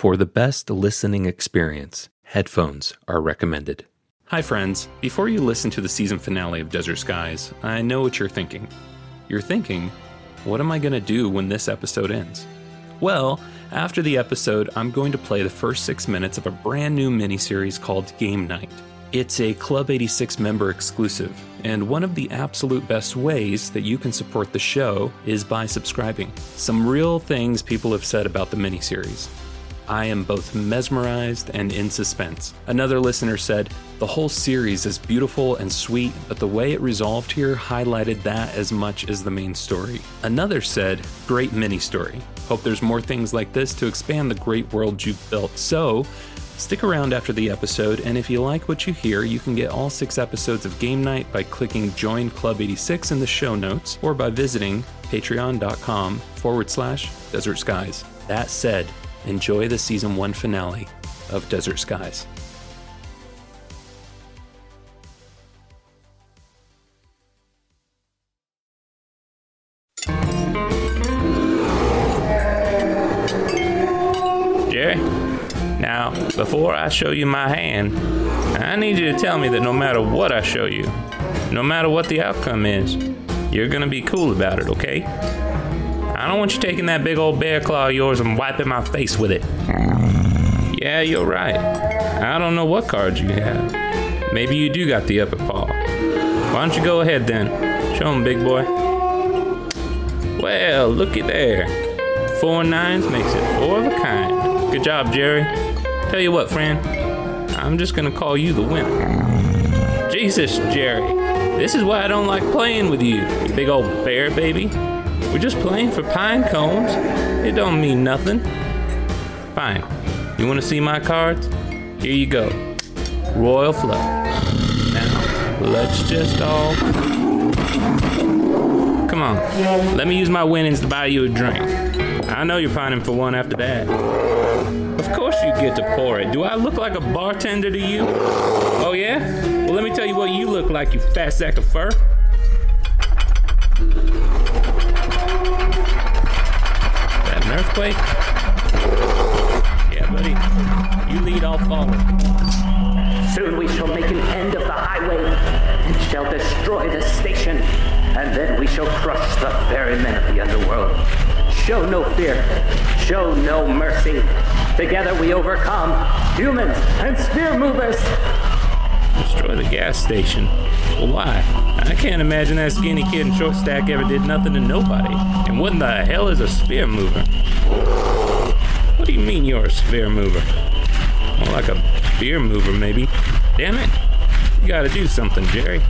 For the best listening experience, headphones are recommended. Hi, friends. Before you listen to the season finale of Desert Skies, I know what you're thinking. You're thinking, what am I going to do when this episode ends? Well, after the episode, I'm going to play the first six minutes of a brand new miniseries called Game Night. It's a Club 86 member exclusive, and one of the absolute best ways that you can support the show is by subscribing. Some real things people have said about the miniseries. I am both mesmerized and in suspense. Another listener said, The whole series is beautiful and sweet, but the way it resolved here highlighted that as much as the main story. Another said, Great mini story. Hope there's more things like this to expand the great world you've built. So, Stick around after the episode, and if you like what you hear, you can get all six episodes of Game Night by clicking Join Club 86 in the show notes or by visiting patreon.com forward slash desert skies. That said, enjoy the season one finale of Desert Skies. Jerry, now, before I show you my hand, I need you to tell me that no matter what I show you, no matter what the outcome is, you're gonna be cool about it, okay? I don't want you taking that big old bear claw of yours and wiping my face with it. Yeah, you're right. I don't know what cards you have. Maybe you do got the upper paw. Why don't you go ahead then? Show 'em, big boy. Well, looky there. Four nines makes it four of a kind. Good job, Jerry. Tell you what, friend. I'm just gonna call you the winner. Jesus, Jerry. This is why I don't like playing with you, you big old bear baby. We're just playing for pine cones. It don't mean nothing. Fine. You wanna see my cards? Here you go. Royal Flush. Now, let's just all. Come on. Let me use my winnings to buy you a drink. I know you're pining for one after that. Of course you get to pour it. Do I look like a bartender to you? Oh yeah? Well, let me tell you what you look like, you fat sack of fur. Earthquake? Yeah, buddy. You lead, I'll follow. Soon we shall make an end of the highway and shall destroy the station, and then we shall crush the ferrymen of the underworld. Show no fear, show no mercy. Together we overcome humans and sphere movers. Destroy the gas station. Why? I can't imagine that skinny kid in short stack ever did nothing to nobody. And what in the hell is a sphere mover? What do you mean you're a sphere mover? More like a beer mover, maybe. Damn it. You gotta do something, Jerry.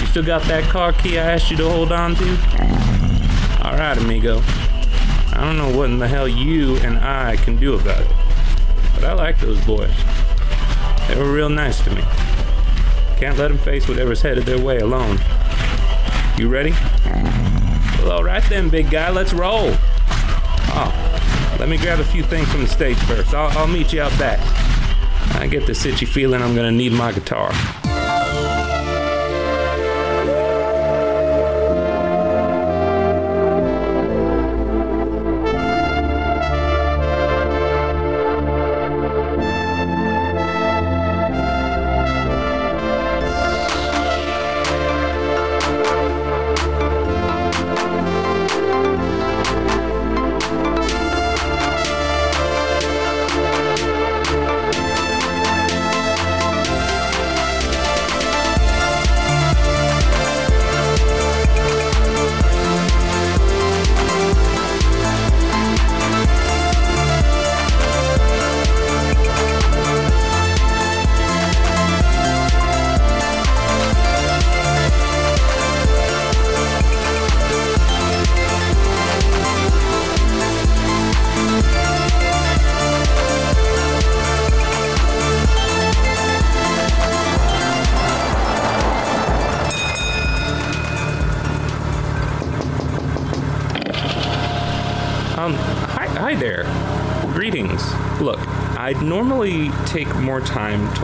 You still got that car key I asked you to hold on to? Alright, amigo. I don't know what in the hell you and I can do about it. But I like those boys. They were real nice to me. Can't let them face whatever's headed their way alone. You ready? Well, alright then, big guy, let's roll. Oh, let me grab a few things from the stage first. I'll, meet you out back. I get this itchy feeling I'm gonna need my guitar.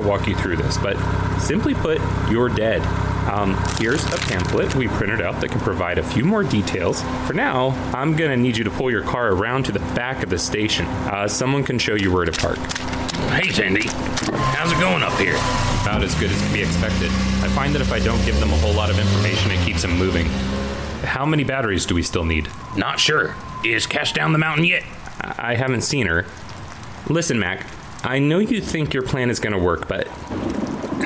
Walk you through this, but simply put, you're dead. Um, here's a pamphlet we printed out that can provide a few more details. For now, I'm gonna need you to pull your car around to the back of the station. Uh, someone can show you where to park. Hey, Tandy. How's it going up here? About as good as can be expected. I find that if I don't give them a whole lot of information, it keeps them moving. How many batteries do we still need? Not sure. Is Cash down the mountain yet? I I haven't seen her. Listen, Mac, I know you think your plan is gonna work, but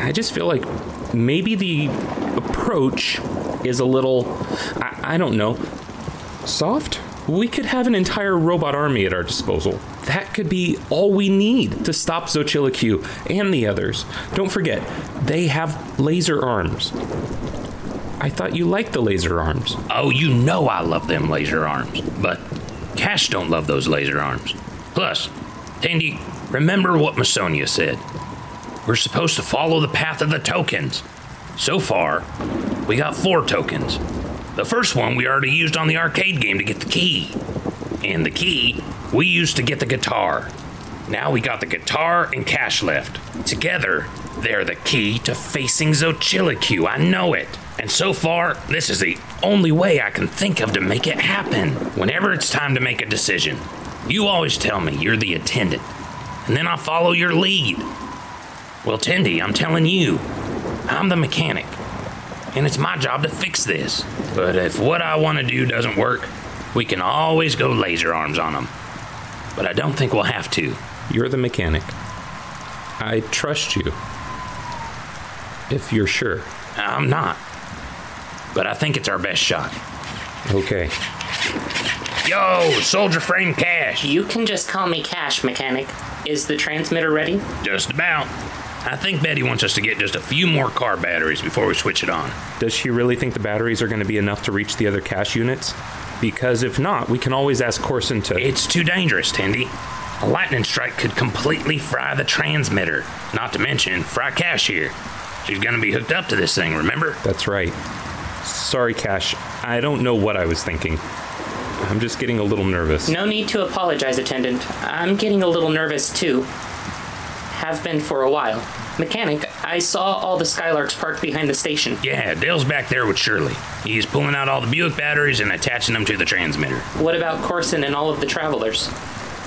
I just feel like maybe the approach is a little, I, I don't know, soft? We could have an entire robot army at our disposal. That could be all we need to stop Xochitl and the others. Don't forget, they have laser arms. I thought you liked the laser arms. Oh, you know I love them laser arms. But Cash don't love those laser arms. Plus, Tandy, remember what Masonia said. We're supposed to follow the path of the tokens. So far, we got four tokens. The first one we already used on the arcade game to get the key. And the key we used to get the guitar. Now we got the guitar and cash left. Together, they're the key to facing Xochitl. I know it. And so far, this is the only way I can think of to make it happen. Whenever it's time to make a decision, you always tell me you're the attendant, and then I follow your lead. Well, Tandy, I'm telling you, I'm the mechanic, and it's my job to fix this. But if what I want to do doesn't work, we can always go laser arms on them. But I don't think we'll have to. You're the mechanic. I trust you. If you're sure. I'm not. But I think it's our best shot. Okay. Yo, soldier frame cash. You can just call me Cash, mechanic. Is the transmitter ready? Just about. I think Betty wants us to get just a few more car batteries before we switch it on. Does she really think the batteries are going to be enough to reach the other cash units? Because if not, we can always ask Corson to. It's too dangerous, Tandy. A lightning strike could completely fry the transmitter. Not to mention, fry Cash here. She's gonna be hooked up to this thing, remember? That's right. Sorry, Cash. I don't know what I was thinking. I'm just getting a little nervous. No need to apologize, attendant. I'm getting a little nervous too. Have been for a while. Mechanic, I saw all the Skylarks parked behind the station. Yeah, Dale's back there with Shirley. He's pulling out all the Buick batteries and attaching them to the transmitter. What about Corson and all of the travelers?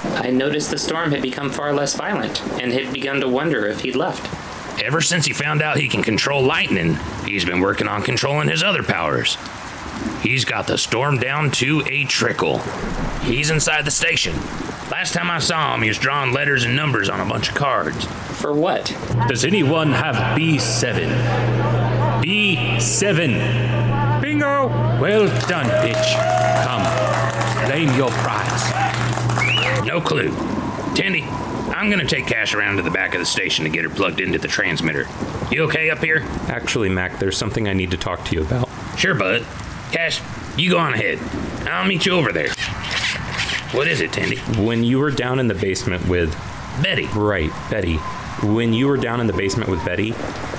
I noticed the storm had become far less violent and had begun to wonder if he'd left. Ever since he found out he can control lightning, he's been working on controlling his other powers. He's got the storm down to a trickle. He's inside the station. Last time I saw him, he was drawing letters and numbers on a bunch of cards. For what? Does anyone have B7? B7. Bingo! Well done, bitch. Come, claim your prize. No clue. Tandy, I'm gonna take Cash around to the back of the station to get her plugged into the transmitter. You okay up here? Actually, Mac, there's something I need to talk to you about. Sure, bud. Cash, you go on ahead. I'll meet you over there. What is it, Tandy? When you were down in the basement with. Betty. Right, Betty. When you were down in the basement with Betty,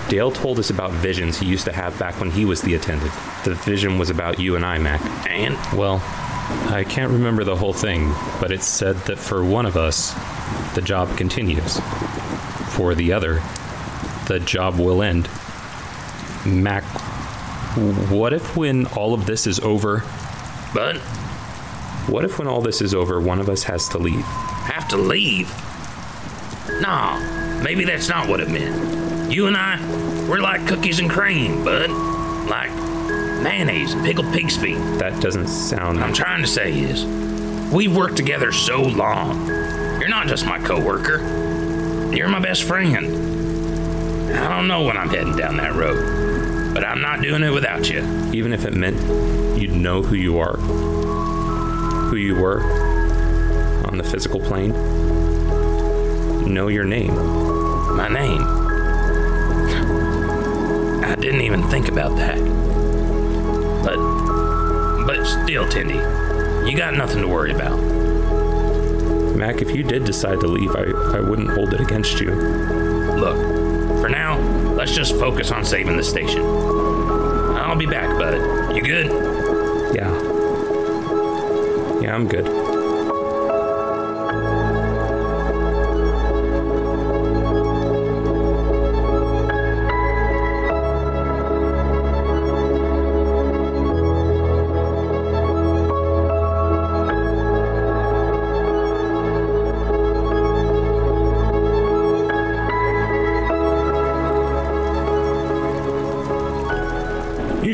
Dale told us about visions he used to have back when he was the attendant. The vision was about you and I, Mac. And Well, I can't remember the whole thing, but it said that for one of us, the job continues. For the other, the job will end. Mac, what if when all of this is over, Bud, what if when all this is over, one of us has to leave? have to leave? No, maybe that's not what it meant. You and I, we're like cookies and cream, bud. Like mayonnaise and pickled pig's feet. That doesn't sound. I'm trying to say is, we've worked together so long. You're not just my coworker. You're my best friend. I don't know when I'm heading down that road, but I'm not doing it without you. Even if it meant you'd know who you are, who you were on the physical plane, know your name. My name. I didn't even think about that. But, but still, Tandy, you got nothing to worry about. Mac, if you did decide to leave, I, I wouldn't hold it against you. Look, for now, let's just focus on saving the station. I'll be back, bud. You good? Yeah. Yeah, I'm good.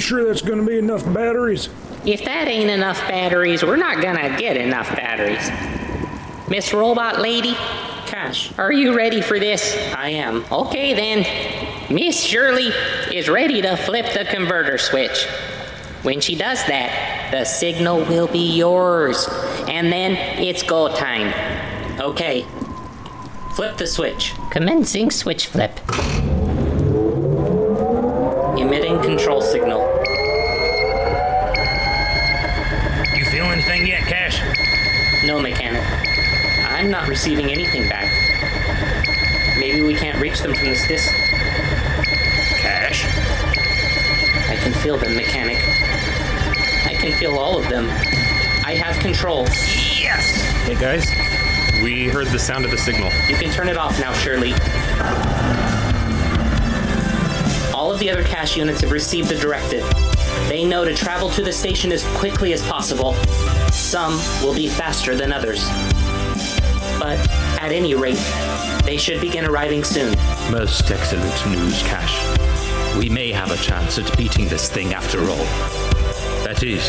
Sure that's gonna be enough batteries? If that ain't enough batteries, we're not gonna get enough batteries. Miss Robot Lady, Cash, are you ready for this? I am. Okay then. Miss Shirley is ready to flip the converter switch. When she does that, the signal will be yours. And then it's go time. Okay. Flip the switch. Commencing switch flip. Emitting control signal. No, mechanic. I'm not receiving anything back. Maybe we can't reach them from this distance. Cash? I can feel them, mechanic. I can feel all of them. I have control. Yes! Hey guys, we heard the sound of the signal. You can turn it off now, Shirley. All of the other cash units have received the directive. They know to travel to the station as quickly as possible. Some will be faster than others. But at any rate, they should begin arriving soon. Most excellent news, Cash. We may have a chance at beating this thing after all. That is,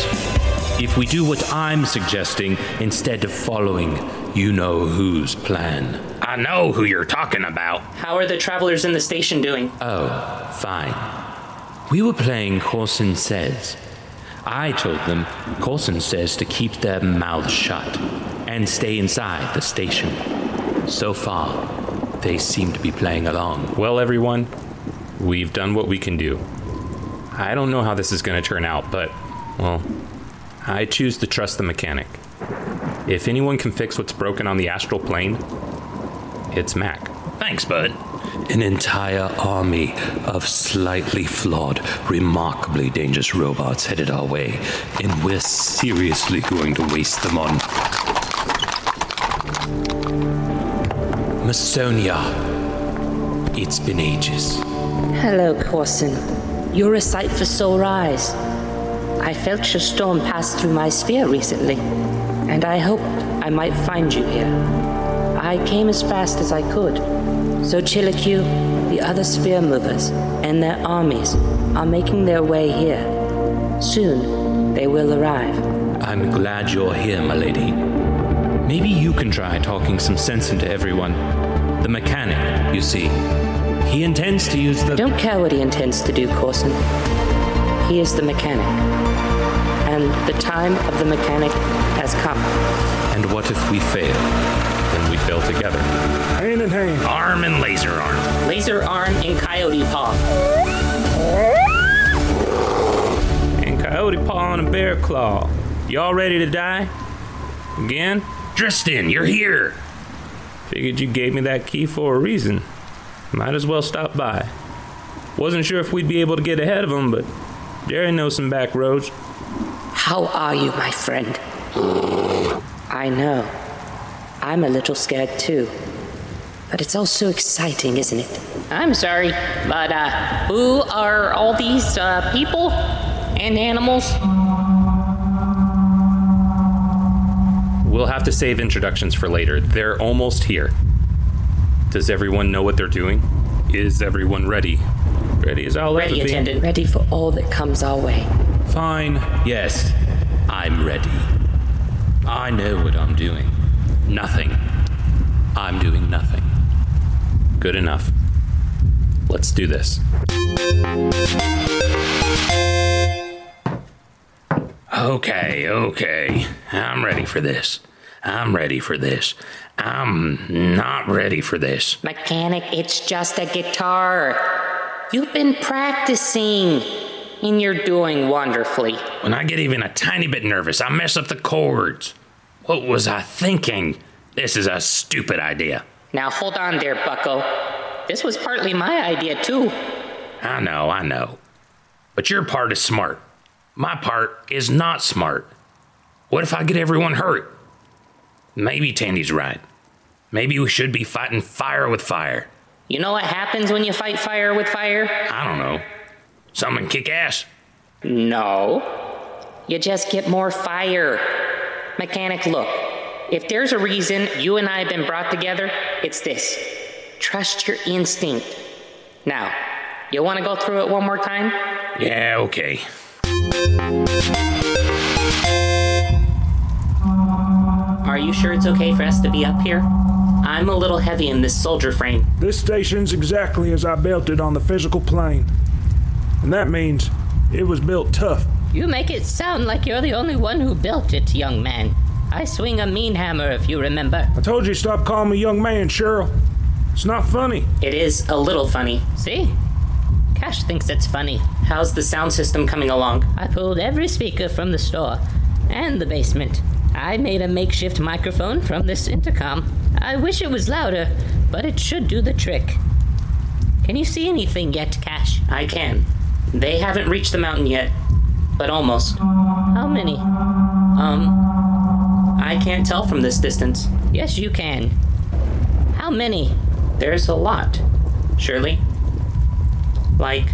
if we do what I'm suggesting instead of following you know whose plan. I know who you're talking about. How are the travelers in the station doing? Oh, fine. We were playing Corson Says. I told them Corson says to keep their mouths shut and stay inside the station. So far, they seem to be playing along. Well, everyone, we've done what we can do. I don't know how this is going to turn out, but, well, I choose to trust the mechanic. If anyone can fix what's broken on the astral plane, it's Mac. Thanks, bud. An entire army of slightly flawed, remarkably dangerous robots headed our way, and we're seriously going to waste them on. Masonia. It's been ages. Hello, Corson. You're a sight for sore eyes. I felt your storm pass through my sphere recently, and I hoped I might find you here. I came as fast as I could. Xochitlicue, the other sphere movers, and their armies are making their way here. Soon, they will arrive. I'm glad you're here, my lady. Maybe you can try talking some sense into everyone. The mechanic, you see. He intends to use the. I don't care what he intends to do, Corson. He is the mechanic. And the time of the mechanic has come. And what if we fail? Then we fail together. Hand in hand. Arm and laser arm. Laser arm and coyote paw. And Coyote Paw and a Bear Claw. Y'all ready to die? Again? Dristin, you're here. Figured you gave me that key for a reason. Might as well stop by. Wasn't sure if we'd be able to get ahead of them, but Jerry knows some back roads. How are you, my friend? I know. I'm a little scared too. But it's all so exciting, isn't it? I'm sorry, but uh, who are all these uh, people and animals? We'll have to save introductions for later. They're almost here. Does everyone know what they're doing? Is everyone ready? Ready as I'll Ready, ever be. attendant. Ready for all that comes our way. Fine, yes, I'm ready. I know what I'm doing. Nothing. I'm doing nothing. Good enough. Let's do this. Okay, okay. I'm ready for this. I'm ready for this. I'm not ready for this. Mechanic, it's just a guitar. You've been practicing, and you're doing wonderfully. When I get even a tiny bit nervous, I mess up the chords. What was I thinking? This is a stupid idea. Now hold on there, bucko. This was partly my idea, too. I know, I know. But your part is smart. My part is not smart. What if I get everyone hurt? Maybe Tandy's right. Maybe we should be fighting fire with fire. You know what happens when you fight fire with fire? I don't know. Someone kick ass. No. You just get more fire mechanic look. If there's a reason you and I have been brought together, it's this trust your instinct. Now, you want to go through it one more time? Yeah, okay. Are you sure it's okay for us to be up here? I'm a little heavy in this soldier frame. This station's exactly as I built it on the physical plane. And that means it was built tough you make it sound like you're the only one who built it, young man. I swing a mean hammer, if you remember. I told you stop calling me young man, Cheryl. It's not funny. It is a little funny. See? Cash thinks it's funny. How's the sound system coming along? I pulled every speaker from the store and the basement. I made a makeshift microphone from this intercom. I wish it was louder, but it should do the trick. Can you see anything yet, Cash? I can. They haven't reached the mountain yet, but almost. How many? Um, I can't tell from this distance. Yes, you can. How many? There's a lot, Shirley. Like,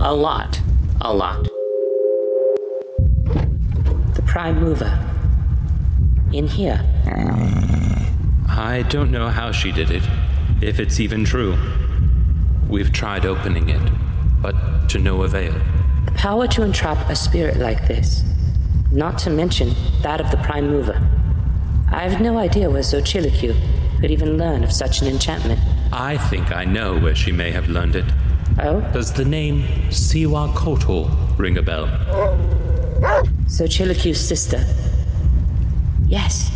a lot, a lot. The prime mover. In here. I don't know how she did it, if it's even true. We've tried opening it, but to no avail. Power to entrap a spirit like this, not to mention that of the prime mover. I have no idea where Xochitlicue could even learn of such an enchantment. I think I know where she may have learned it. Oh? Does the name Siwa Kotal ring a bell? Xochitlicue's sister. Yes.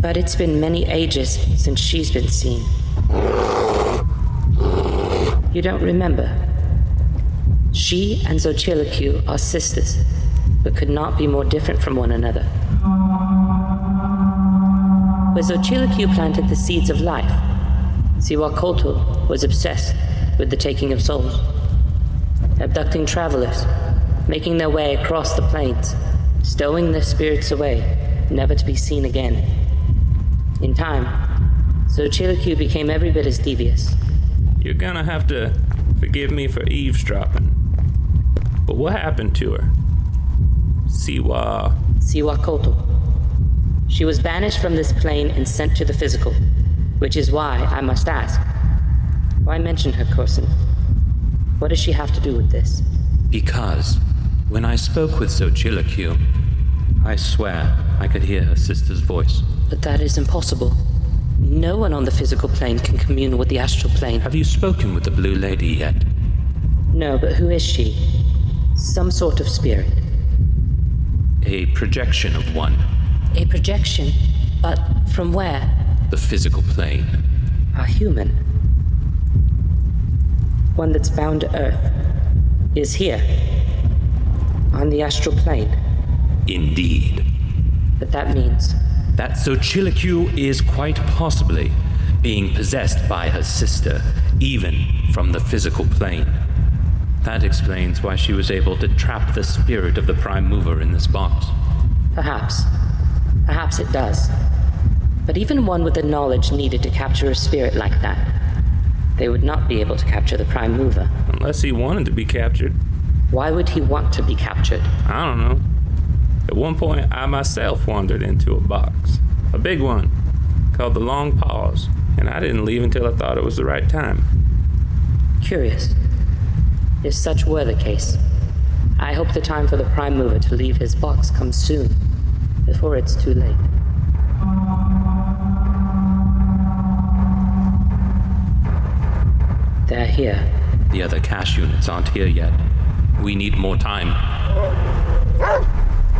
But it's been many ages since she's been seen. You don't remember? She and Xochitlicue are sisters, but could not be more different from one another. Where Xochitlicue planted the seeds of life, Siwakoltul was obsessed with the taking of souls, abducting travelers, making their way across the plains, stowing their spirits away, never to be seen again. In time, Xochitlicue became every bit as devious. You're gonna have to forgive me for eavesdropping. But what happened to her? Siwa. Siwa Koto. She was banished from this plane and sent to the physical, which is why I must ask. Why mention her, Corson? What does she have to do with this? Because when I spoke with Xochitlicue, I swear I could hear her sister's voice. But that is impossible. No one on the physical plane can commune with the astral plane. Have you spoken with the Blue Lady yet? No, but who is she? Some sort of spirit. A projection of one. A projection. But from where? The physical plane. A human. One that's bound to Earth. Is here. On the astral plane. Indeed. But that means. That Xochitlicue is quite possibly being possessed by her sister, even from the physical plane. That explains why she was able to trap the spirit of the Prime Mover in this box. Perhaps. Perhaps it does. But even one with the knowledge needed to capture a spirit like that, they would not be able to capture the Prime Mover. Unless he wanted to be captured. Why would he want to be captured? I don't know. At one point, I myself wandered into a box. A big one, called the Long Pause, and I didn't leave until I thought it was the right time. Curious. If such were the case, I hope the time for the Prime Mover to leave his box comes soon, before it's too late. They're here. The other cash units aren't here yet. We need more time.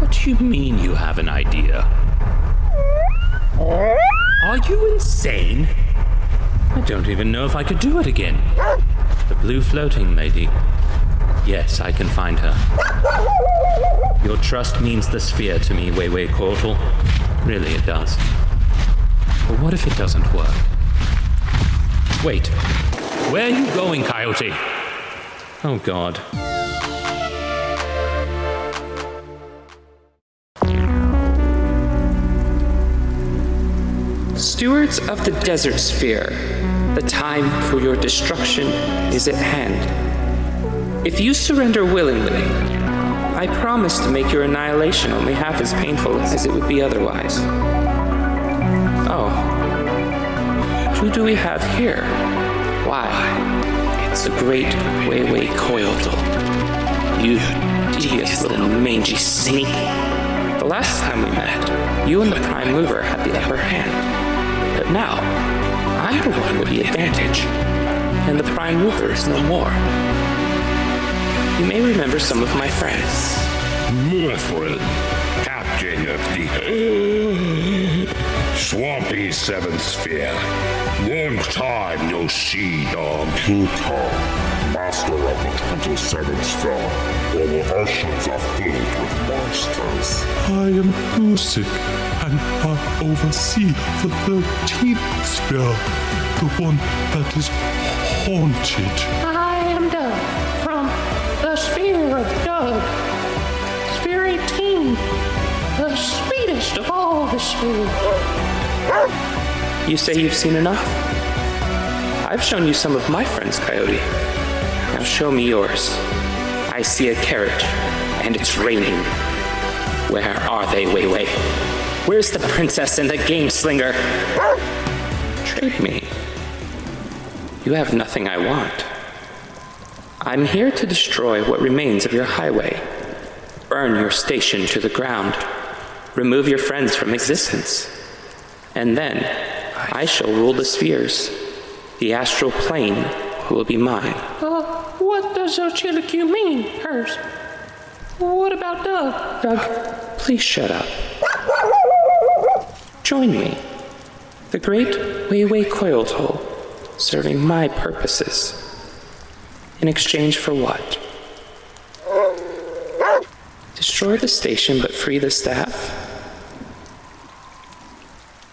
What do you mean you have an idea? Are you insane? I don't even know if I could do it again. Blue floating lady. Yes, I can find her. Your trust means the sphere to me, Weiwei Kotal. Really, it does. But what if it doesn't work? Wait. Where are you going, Coyote? Oh, God. Stewards of the desert sphere, the time for your destruction is at hand. If you surrender willingly, I promise to make your annihilation only half as painful as it would be otherwise. Oh. Who do we have here? Why, it's the great Weiwei Coiltal. You devious little mangy snake. The last time we met, you and the Prime Mover had the upper hand. But now, I'm the one with the advantage, and the Prime Mover is no more. You may remember some of my friends. Mithrin, captain of the swampy seventh sphere. Long time no see, dog. Pluto, master of the 27th sphere, all the oceans are filled with monsters. I am Music, and I oversee the 13th sphere, the one that is haunted. I am Doug from the Sphere of Doug. Sphere 18, the sweetest of all the spheres. You say you've seen enough? I've shown you some of my friends, Coyote. Now show me yours. I see a carriage, and it's raining. Where are they, Wei Wei? Where's the princess and the game slinger? Trade me. You have nothing I want. I'm here to destroy what remains of your highway, burn your station to the ground, remove your friends from existence, and then I shall rule the spheres. The astral plane will be mine. What does Xochitlicue mean, hers? What about Doug? Doug, please shut up. Join me. The great Wei Wei Coil Toll, serving my purposes. In exchange for what? Destroy the station but free the staff?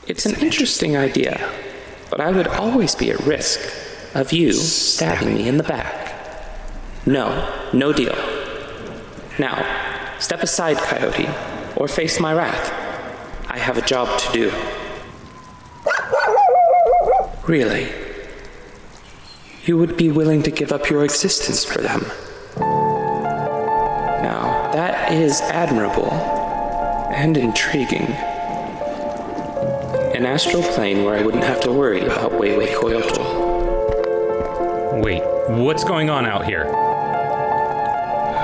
It's an interesting idea, but I would always be at risk of you stabbing me in the back. No, no deal. Now, step aside, Coyote, or face my wrath. I have a job to do. Really? You would be willing to give up your existence for them? Now, that is admirable and intriguing. An astral plane where I wouldn't have to worry about Wei Wei Coyote. Wait, what's going on out here?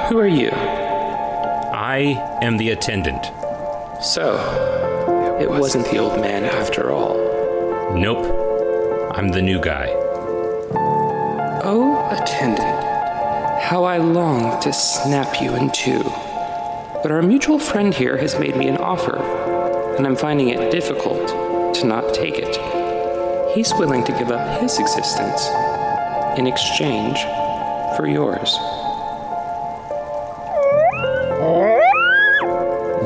Who are you? I am the attendant. So, it wasn't the old man after all. Nope. I'm the new guy. Oh, attendant, how I long to snap you in two. But our mutual friend here has made me an offer, and I'm finding it difficult to not take it. He's willing to give up his existence in exchange for yours.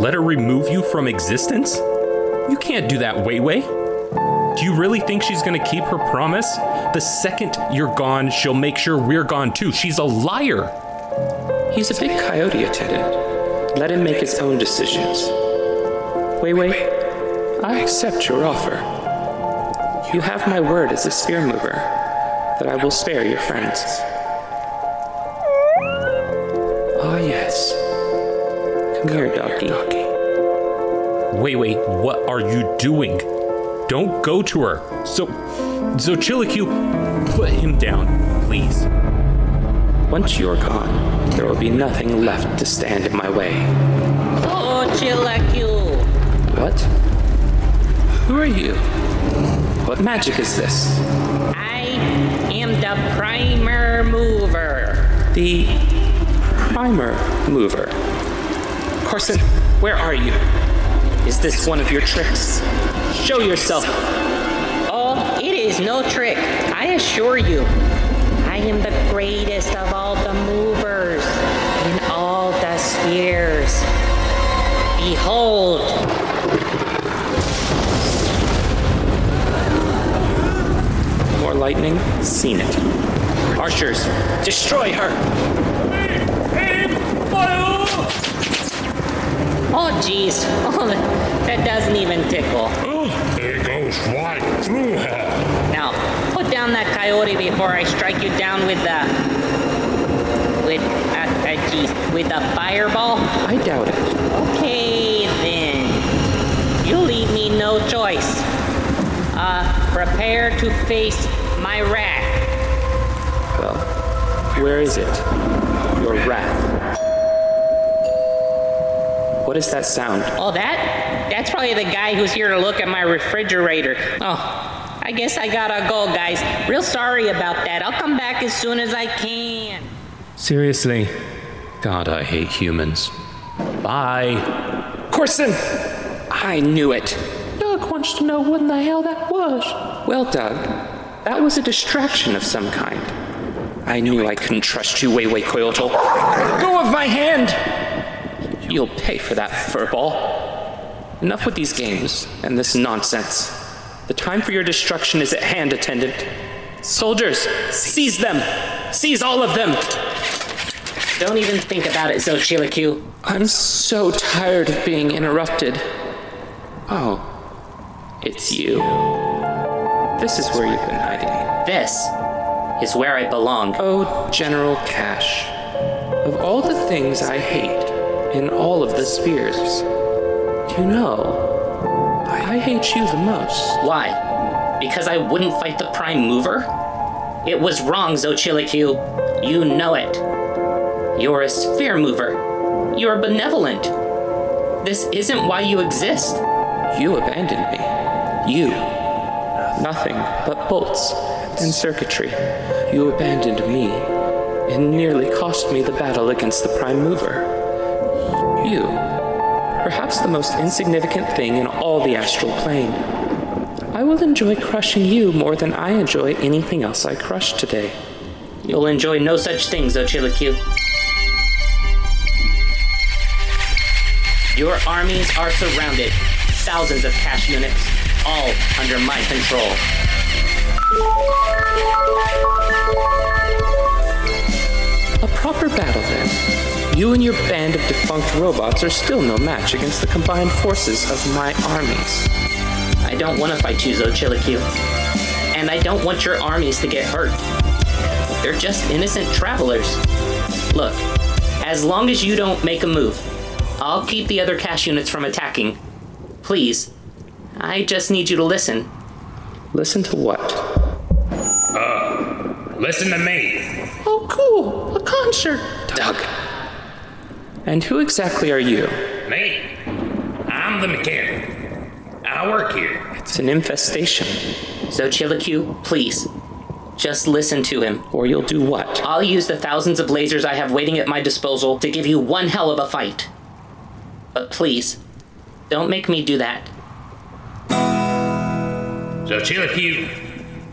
Let her remove you from existence? You can't do that, Wei Wei. Do you really think she's gonna keep her promise? The second you're gone, she'll make sure we're gone too. She's a liar. He's a big coyote attendant. Let him make his own decisions. Wei Wei, I accept your offer. You have my word as a sphere mover that I will spare your friends. Come here, doggy. Wait, wait, what are you doing? Don't go to her. So, Zochilicu, put him down, please. Once you're gone, there will be nothing left to stand in my way. Oh, Chilacu! What? Who are you? What magic is this? I am the primer mover. The primer mover. Corson, where are you? Is this one of your tricks? Show yourself. Oh, it is no trick, I assure you. I am the greatest of all the movers in all the spheres. Behold! More lightning? Seen it. Archers, destroy her! Oh, jeez. Oh, that doesn't even tickle. Oh, It goes right through her. Now, put down that coyote before I strike you down with the. with. Uh, uh, geez, with the fireball? I doubt it. Okay, then. You leave me no choice. Uh, prepare to face my wrath. Well, where is it? Your wrath. What is that sound? Oh, that? That's probably the guy who's here to look at my refrigerator. Oh, I guess I gotta go, guys. Real sorry about that. I'll come back as soon as I can. Seriously? God, I hate humans. Bye. Corson! I knew it. Doug wants to know what in the hell that was. Well, Doug, that was a distraction of some kind. I knew I couldn't trust you, Wayway Coyote. Go of my hand! You'll pay for that, furball. Enough with these games and this nonsense. The time for your destruction is at hand, attendant. Soldiers, seize them! Seize all of them! Don't even think about it, Xochitl. I'm so tired of being interrupted. Oh, it's you. This is where you've been hiding. This is where I belong. Oh, General Cash. Of all the things I hate in all of the spheres, you know, I hate you the most. Why? Because I wouldn't fight the Prime Mover? It was wrong, Xochitl. You know it. You're a sphere mover. You're benevolent. This isn't why you exist. You abandoned me. You. Nothing but bolts and circuitry. You abandoned me and nearly cost me the battle against the Prime Mover. You. Perhaps the most insignificant thing in all the astral plane. I will enjoy crushing you more than I enjoy anything else I crushed today. You'll enjoy no such thing, Xochitl. Your armies are surrounded. Thousands of cash units, all under my control. A proper battle, then. You and your band of defunct robots are still no match against the combined forces of my armies. I don't want to fight you, Xochitl. And I don't want your armies to get hurt. They're just innocent travelers. Look, as long as you don't make a move, I'll keep the other cash units from attacking. Please. I just need you to listen. Listen to what? Uh, listen to me. Oh, cool. A concert. Doug. And who exactly are you? Me? I'm the mechanic. I work here. It's an infestation. So, Xochitl, please. Just listen to him. Or you'll do what? I'll use the thousands of lasers I have waiting at my disposal to give you one hell of a fight. But please, don't make me do that. Xochitlicue,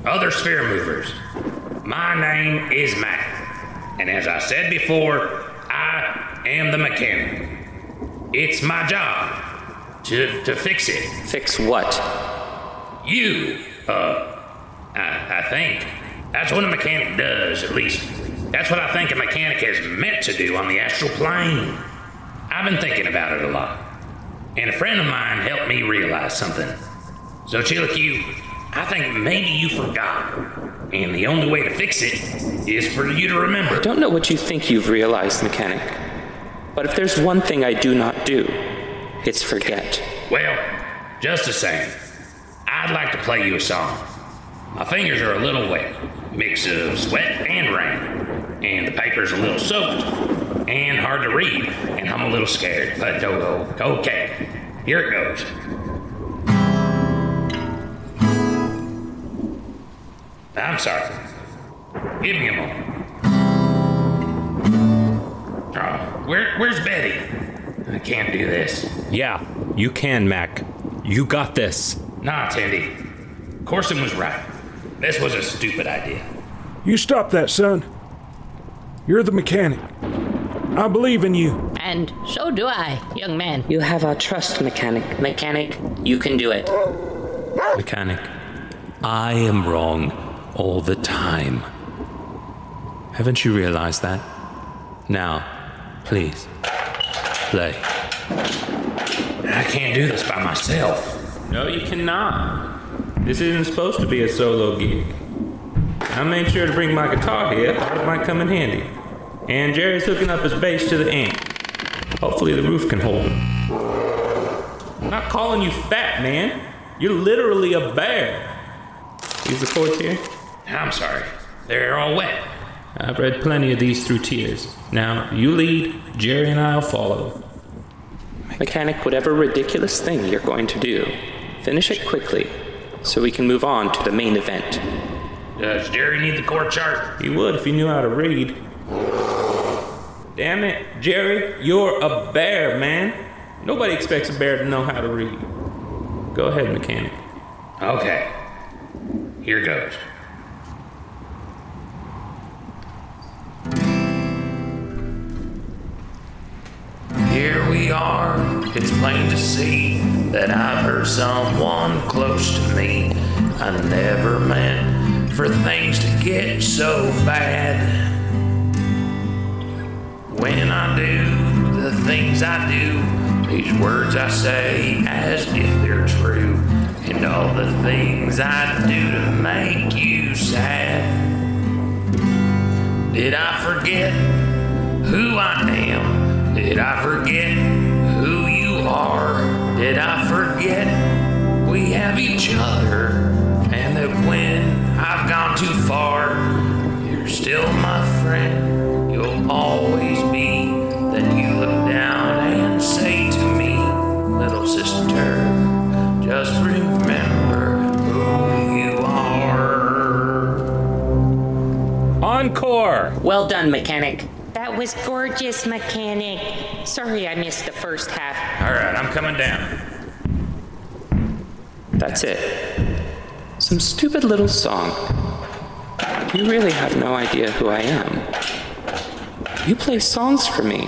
other sphere movers, my name is Matt. And as I said before, I am the mechanic. It's my job to, to fix it. Fix what? You, uh, I, I think. That's what a mechanic does, at least. That's what I think a mechanic is meant to do on the astral plane. I've been thinking about it a lot. And a friend of mine helped me realize something. Xochitlicue, I think maybe you forgot. And the only way to fix it is for you to remember. I don't know what you think you've realized, mechanic. But if there's one thing I do not do, it's forget. Well, just the same, I'd like to play you a song. My fingers are a little wet, mix of sweat and rain, and the paper's a little soaked and hard to read, and I'm a little scared. But oh, okay, here it goes. I'm sorry. Give me a moment. Oh, where, where's Betty? I can't do this. Yeah, you can, Mac. You got this. Nah, Teddy. Corson was right. This was a stupid idea. You stop that, son. You're the mechanic. I believe in you. And so do I, young man. You have our trust, mechanic. Mechanic, you can do it. Mechanic, I am wrong all the time. Haven't you realized that? Now, please, play. I can't do this by myself. No, you cannot. This isn't supposed to be a solo gig. I made sure to bring my guitar here. Thought it might come in handy. And Jerry's hooking up his bass to the amp. Hopefully the roof can hold him. I'm not calling you fat, man. You're literally a bear. Use the chords here. I'm sorry. They're all wet. I've read plenty of these through tears. Now, you lead, Jerry and I'll follow. Mechanic, whatever ridiculous thing you're going to do, finish it quickly so we can move on to the main event. Does Jerry need the core chart? He would if he knew how to read. Damn it, Jerry, you're a bear, man. Nobody expects a bear to know how to read. Go ahead, mechanic. Okay. Here goes. Here we are. It's plain to see that I've hurt someone close to me. I never meant for things to get so bad. When I do the things I do, these words I say as if they're true, and all the things I do to make you sad. Did I forget who I am? Did I forget who you are? Did I forget we have each other? And that when I've gone too far, you're still my friend. You'll always be. Then you look down and say to me, little sister, just remember who you are. Encore! Well done, mechanic. That was gorgeous, mechanic. Sorry I missed the first half. All right, I'm coming down. That's it. Some stupid little song. You really have no idea who I am. You play songs for me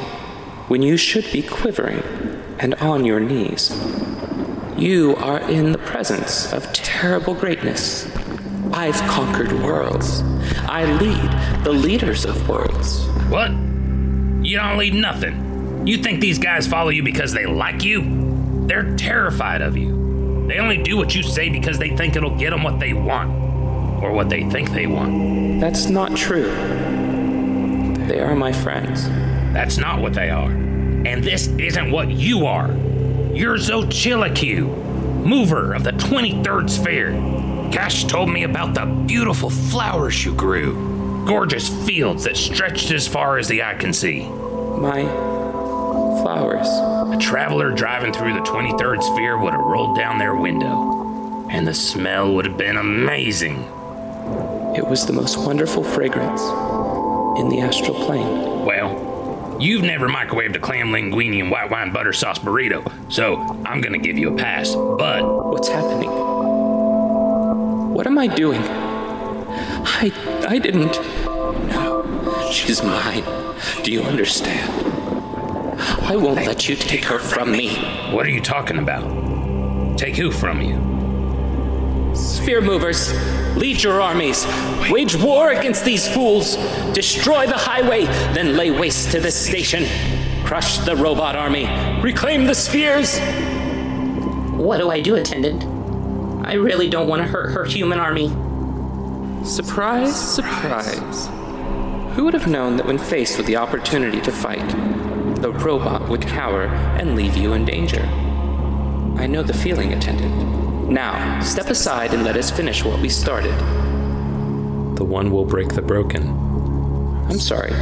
when you should be quivering and on your knees. You are in the presence of terrible greatness. I've conquered worlds. I lead the leaders of worlds. What? You don't lead nothing. You think these guys follow you because they like you? They're terrified of you. They only do what you say because they think it'll get them what they want. Or what they think they want. That's not true. They are my friends. That's not what they are. And this isn't what you are. You're Xochitl, mover of the 23rd sphere. Cash told me about the beautiful flowers you grew. Gorgeous fields that stretched as far as the eye can see. My flowers. A traveler driving through the 23rd sphere would have rolled down their window, and the smell would have been amazing. It was the most wonderful fragrance in the astral plane. Well, you've never microwaved a clam linguine and white wine butter sauce burrito, so I'm gonna give you a pass. But what's happening? What am I doing? I I didn't. No, she's mine. Do you understand? I won't let you take her from me. What are you talking about? Take who from you? Sphere movers, lead your armies. Wage war against these fools. Destroy the highway, then lay waste to this station. Crush the robot army. Reclaim the spheres. What do I do, attendant? I really don't want to hurt her human army. Surprise, surprise. Who would have known that when faced with the opportunity to fight, the robot would cower and leave you in danger? I know the feeling, attendant. Now, step aside and let us finish what we started. The one will break the broken. I'm sorry.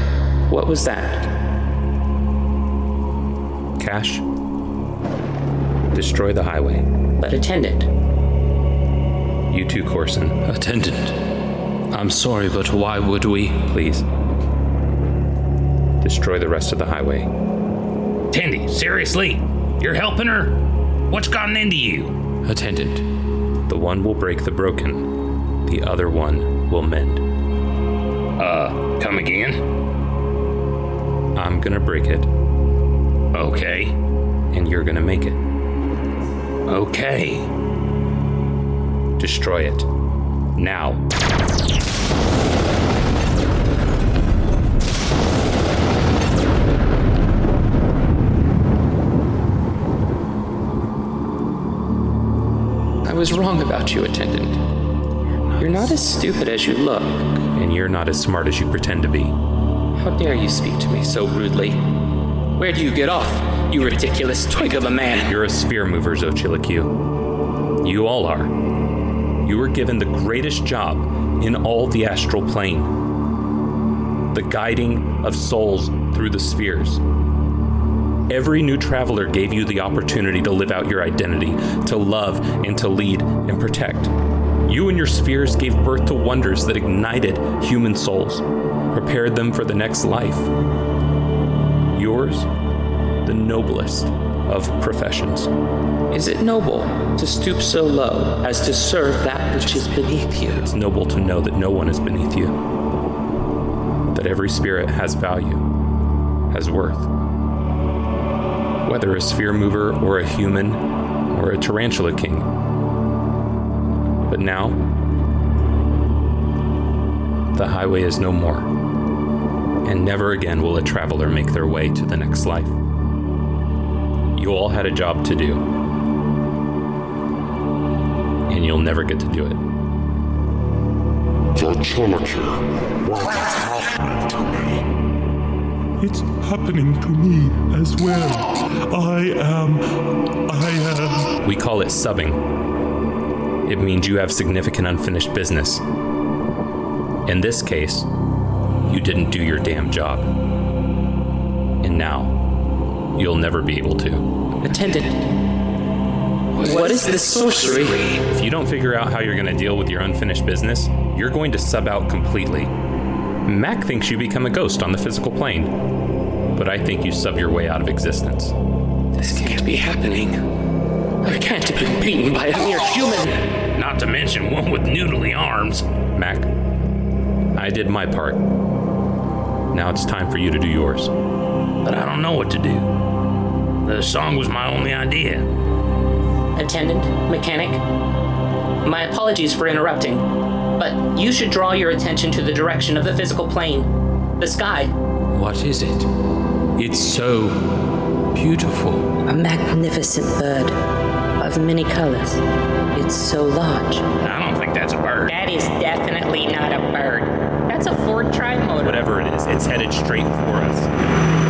What was that? Cash. Destroy the highway. But attendant. You too, Corson. Attendant. I'm sorry, but why would we? Please. Destroy the rest of the highway. Tandy, seriously? You're helping her? What's gotten into you? Attendant. The one will break the broken, the other one will mend. Uh, come again? I'm gonna break it. Okay. And you're gonna make it. Okay. Destroy it. Now. I was wrong about you, attendant. You're not as stupid as you look. And you're not as smart as you pretend to be. How dare you speak to me so rudely? Where do you get off, you ridiculous twig of a man? You're a sphere mover, Xochitl. You all are. You were given the greatest job in all the astral plane the guiding of souls through the spheres. Every new traveler gave you the opportunity to live out your identity, to love and to lead and protect. You and your spheres gave birth to wonders that ignited human souls, prepared them for the next life. Yours, the noblest of professions. Is it noble to stoop so low as to serve that which is beneath you? It's noble to know that no one is beneath you, that every spirit has value, has worth. Whether a sphere mover or a human or a tarantula king. But now, the highway is no more, and never again will a traveler make their way to the next life. You all had a job to do, and you'll never get to do it. Angelica, what's happening to me? It's happening to me as well. I am. I am. We call it subbing. It means you have significant unfinished business. In this case, you didn't do your damn job. And now, you'll never be able to. Attendant. What is this sorcery? If you don't figure out how you're going to deal with your unfinished business, you're going to sub out completely. Mac thinks you become a ghost on the physical plane, but I think you sub your way out of existence. This can't be happening. I can't have been beaten by a mere human. Not to mention one with noodly arms. Mac, I did my part. Now it's time for you to do yours. But I don't know what to do. The song was my only idea. Attendant, mechanic, my apologies for interrupting, but you should draw your attention to the direction of the physical plane, the sky. What is it? It's so beautiful. A magnificent bird of many colors. It's so large. I don't think that's a bird. That is definitely not a bird. That's a Ford Tri-Motor. Whatever it is, it's headed straight for us.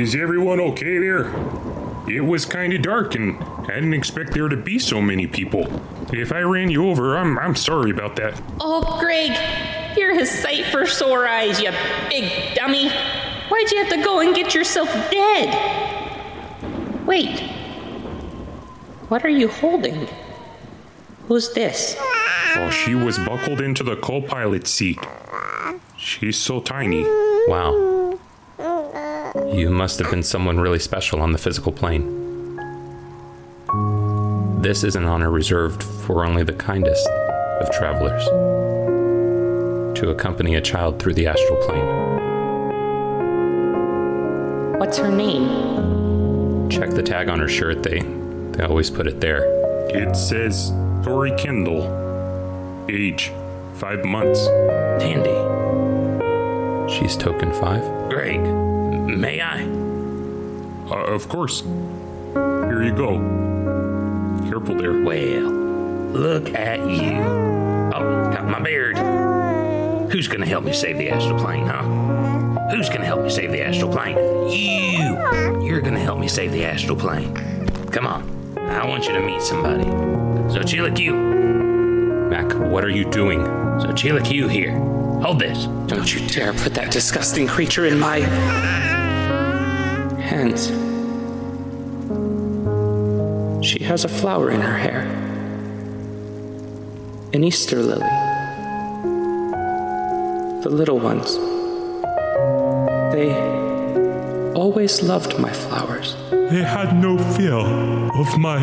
Is everyone okay there? It was kinda dark and I didn't expect there to be so many people. If I ran you over, I'm, I'm sorry about that. Oh, Greg, you're his sight for sore eyes, you big dummy. Why'd you have to go and get yourself dead? Wait. What are you holding? Who's this? Oh, she was buckled into the co pilot seat. She's so tiny. Wow. You must have been someone really special on the physical plane. This is an honor reserved for only the kindest of travelers to accompany a child through the astral plane. What's her name? Check the tag on her shirt, they, they always put it there. It says Tori Kendall. Age five months. Tandy. She's token five. Greg, may I? Uh, of course. Here you go. Careful there. Well, look at you. Oh, got my beard. Who's gonna help me save the astral plane, huh? Who's gonna help me save the astral plane? You! You're gonna help me save the astral plane. Come on. I want you to meet somebody. So Q. Mac, what are you doing? So Q here. Hold this. Don't you dare put that disgusting creature in my hands. She has a flower in her hair. An Easter lily. The little ones. They always loved my flowers. They had no fear of my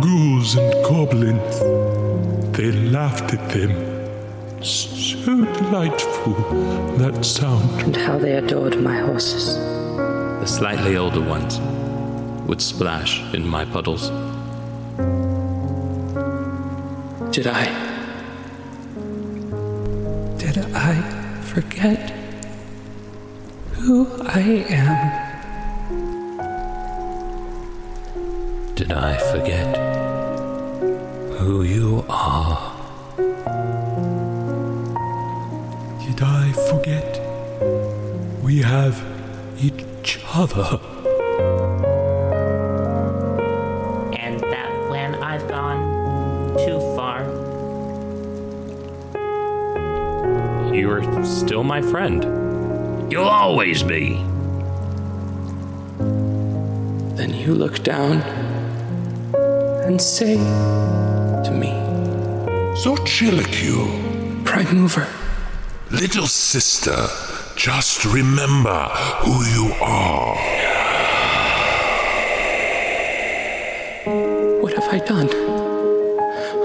ghouls and goblins. They laughed at them. So delightful, that sound. And how they adored my horses. The slightly older ones would splash in my puddles. Did I? Did I forget who I am? Did I forget And that when I've gone too far, you are still my friend. You'll always be. Then you look down and say to me, "Xochitlicue, Pride Mover, Little Sister just remember who you are. what have I done?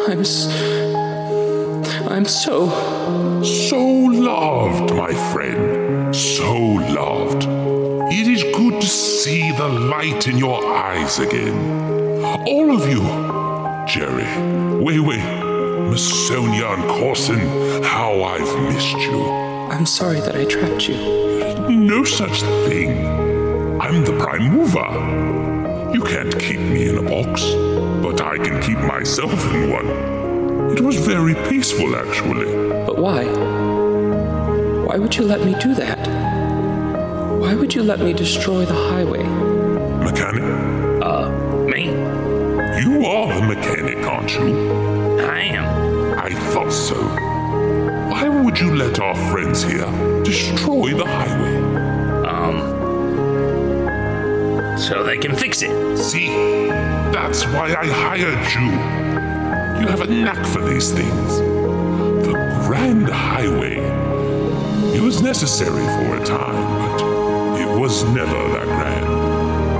I'm I'm so So loved, my friend. So loved. It is good to see the light in your eyes again. All of you. Jerry, Weiwei, Miss Sonia and Corson, how I've missed you. I'm sorry that I trapped you. No such thing. I'm the prime mover. You can't keep me in a box, but I can keep myself in one. It was very peaceful, actually. But why? Why would you let me do that? Why would you let me destroy the highway? Mechanic? Uh, me? You are the mechanic, aren't you? I am. I thought so. Why would you let our friends here destroy the highway? Um, so they can fix it. See, that's why I hired you. You have a knack for these things. The Grand Highway. It was necessary for a time, but it was never that grand.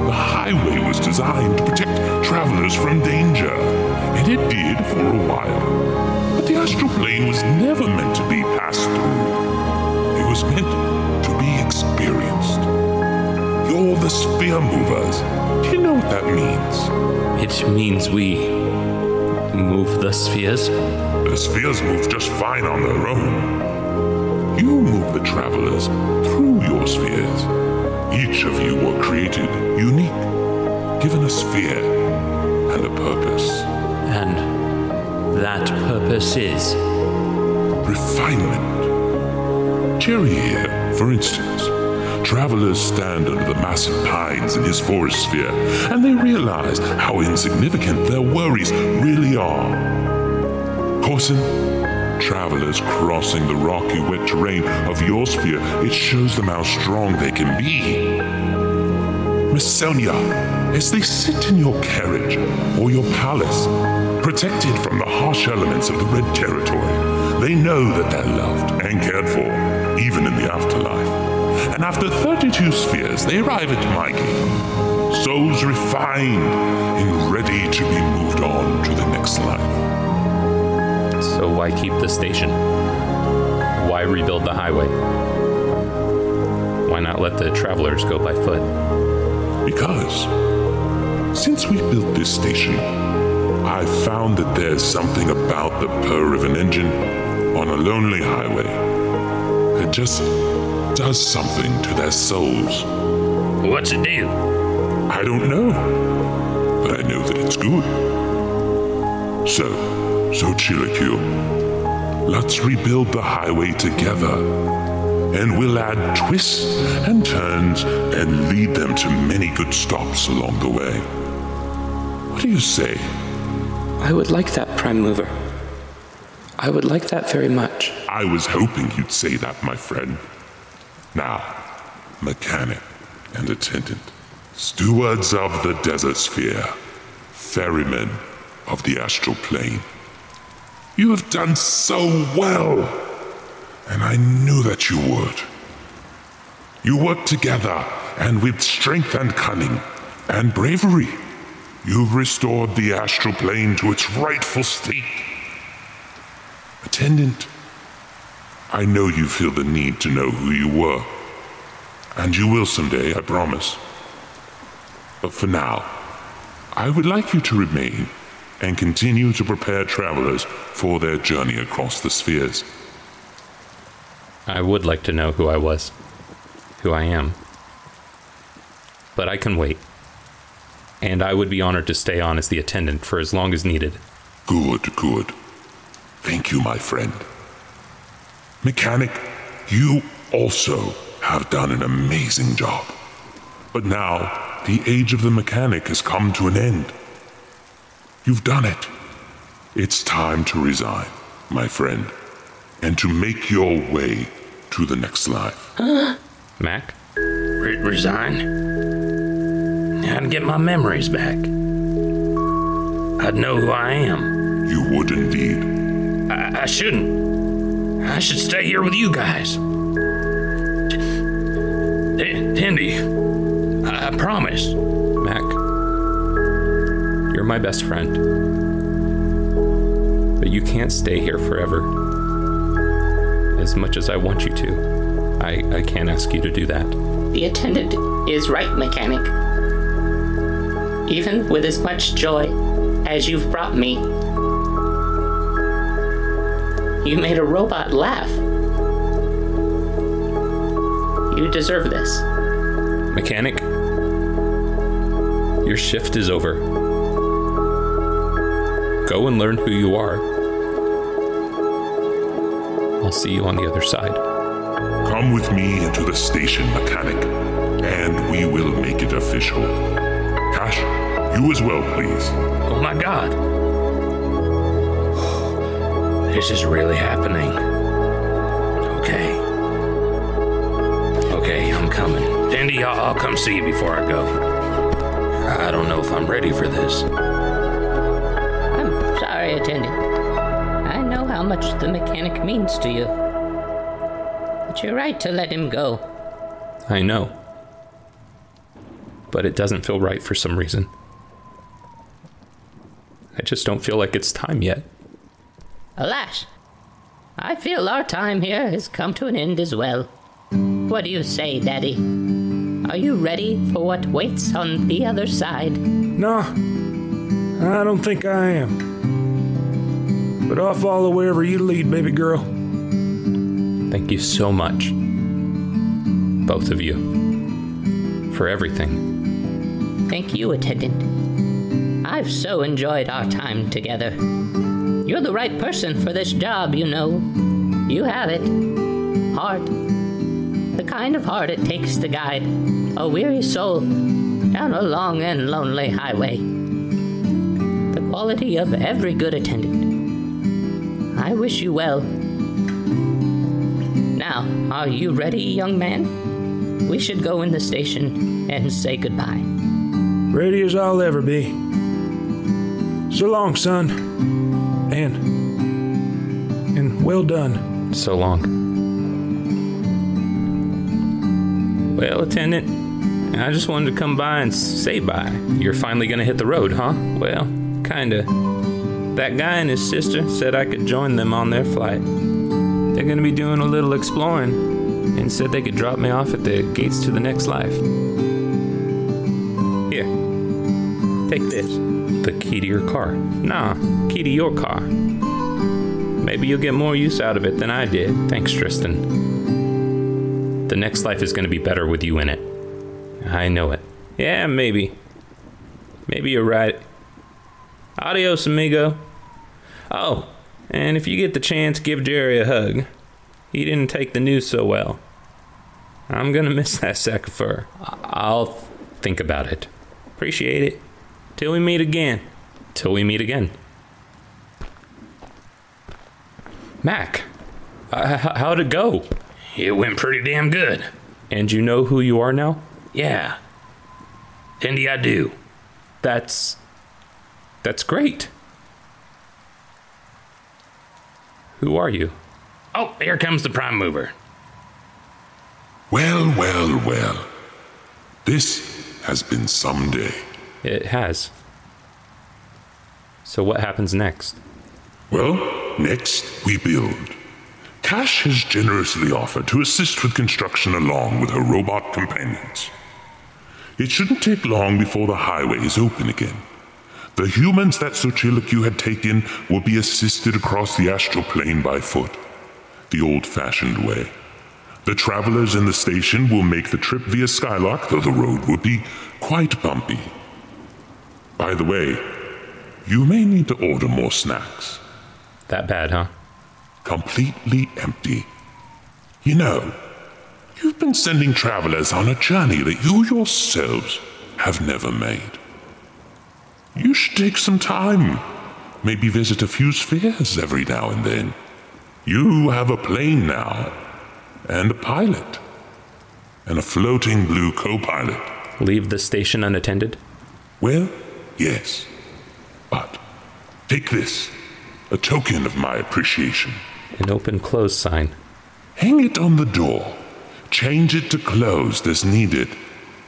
The highway was designed to protect travelers from danger, and it did for a while. But the astral plane was never meant to be passed through. It was meant to be experienced. You're the sphere movers. Do you know what that means? It means we move the spheres? The spheres move just fine on their own. You move the travelers through your spheres. Each of you were created unique, given a sphere and a purpose. That purpose is Refinement. Jerry here, for instance. Travelers stand under the massive pines in his forest sphere, and they realize how insignificant their worries really are. Corson, travelers crossing the rocky, wet terrain of your sphere, it shows them how strong they can be. Miss Sonia, as they sit in your carriage or your palace, protected from the harsh elements of the Red Territory, they know that they're loved and cared for, even in the afterlife. And after 32 spheres, they arrive at my gate, souls refined and ready to be moved on to the next life. so why keep the station? Why rebuild the highway? Why not let the travelers go by foot? Because since we built this station, I've found that there's something about the purr of an engine on a lonely highway that just does something to their souls. What's it do? I don't know, but I know that it's good. So, so Xochitlicue, let's rebuild the highway together, and we'll add twists and turns and lead them to many good stops along the way. What do you say? I would like that, Prime Mover. I would like that very much. I was hoping you'd say that, my friend. Now, mechanic and attendant, stewards of the desert sphere, ferrymen of the astral plane. You have done so well, and I knew that you would. You worked together, and with strength and cunning and bravery, you've restored the astral plane to its rightful state. Attendant, I know you feel the need to know who you were. And you will someday, I promise. But for now, I would like you to remain and continue to prepare travelers for their journey across the spheres. I would like to know who I was, who I am. But I can wait. And I would be honored to stay on as the attendant for as long as needed. Good, good. Thank you, my friend. Mechanic, you also have done an amazing job. But now, the age of the mechanic has come to an end. You've done it. It's time to resign, my friend. and to make your way to the next life. Mac? Re- resign? I'd get my memories back. I'd know who I am. You would indeed. I, I shouldn't. I should stay here with you guys. T- Tindy, I, I promise. Mac, you're my best friend. But you can't stay here forever. As much as I want you to, I, I can't ask you to do that. The attendant is right, mechanic. Even with as much joy as you've brought me, you made a robot laugh. You deserve this. Mechanic, your shift is over. Go and learn who you are. I'll see you on the other side. Come with me into the station, mechanic, and we will make it official. Cash, you as well, please. Oh my god. This is really happening. Okay. Okay, I'm coming. Tindy, I'll, I'll come see you before I go. I don't know if I'm ready for this. I'm sorry, attendant. I know how much the mechanic means to you. But you're right to let him go. I know. But it doesn't feel right for some reason. I just don't feel like it's time yet. Alas, I feel our time here has come to an end as well. What do you say, Daddy? Are you ready for what waits on the other side? No, I don't think I am. But I'll follow wherever you lead, baby girl. Thank you so much. Both of you. For everything. Thank you, attendant. I've so enjoyed our time together. You're the right person for this job, you know. You have it. Heart. The kind of heart it takes to guide a weary soul down a long and lonely highway. The quality of every good attendant. I wish you well. Now, are you ready, young man? We should go in the station and say goodbye. Ready as I'll ever be. So long, son. And. and well done. So long. Well, attendant, I just wanted to come by and say bye. You're finally gonna hit the road, huh? Well, kinda. That guy and his sister said I could join them on their flight. They're gonna be doing a little exploring and said they could drop me off at the gates to the next life. Here, take this. The key to your car. Nah, key to your car. Maybe you'll get more use out of it than I did. Thanks, Tristan. The next life is going to be better with you in it. I know it. Yeah, maybe. Maybe you're right. Adios, amigo. Oh, and if you get the chance, give Jerry a hug. He didn't take the news so well. I'm gonna miss that sack of fur. I'll think about it. Appreciate it. Till we meet again. Till we meet again. Mac, uh, h- how'd it go? It went pretty damn good. And you know who you are now? Yeah. Tindy, I do. That's. That's great. Who are you? Oh, here comes the prime mover. Well, well, well. This has been some day. It has. So, what happens next? Well, next we build. Cash has generously offered to assist with construction along with her robot companions. It shouldn't take long before the highway is open again. The humans that Xochitl had taken will be assisted across the astral plane by foot, the old fashioned way. The travelers in the station will make the trip via Skylark, though the road will be quite bumpy. By the way, you may need to order more snacks. That bad, huh? Completely empty. You know, you've been sending travelers on a journey that you yourselves have never made. You should take some time. Maybe visit a few spheres every now and then. You have a plane now, and a pilot, and a floating blue co pilot. Leave the station unattended? Well, yes. But take this a token of my appreciation. An open close sign. Hang it on the door. Change it to closed as needed.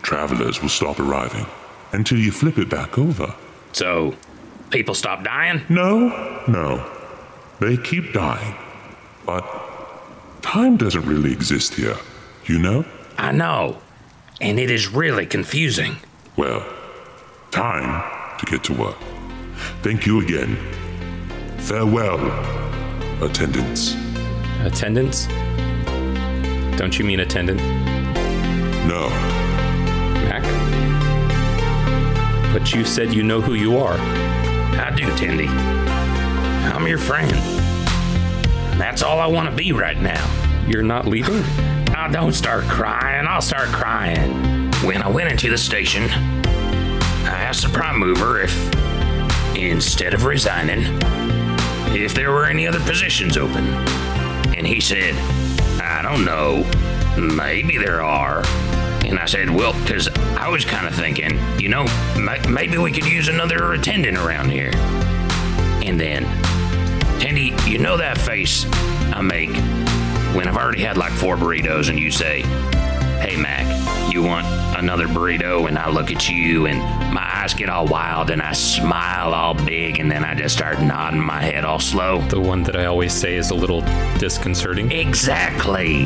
Travelers will stop arriving until you flip it back over. So, people stop dying? No, no. They keep dying. But time doesn't really exist here, you know? I know. And it is really confusing. Well, time to get to work. Thank you again. Farewell, attendants. Attendants? Don't you mean attendant? No. Mac? But you said you know who you are. I do, Tendy. I'm your friend. That's all I want to be right now. You're not leaving? I don't start crying, I'll start crying. When I went into the station, I asked the prime mover if, instead of resigning, if there were any other positions open. And he said, I don't know. Maybe there are. And I said, well, because I was kind of thinking, you know, maybe we could use another attendant around here. And then, Tandy, you know that face I make when I've already had like four burritos and you say, hey, Mac, you want another burrito? And I look at you and my eyes get all wild and I smile all big and then I just start nodding my head all slow. The one that I always say is a little disconcerting? Exactly.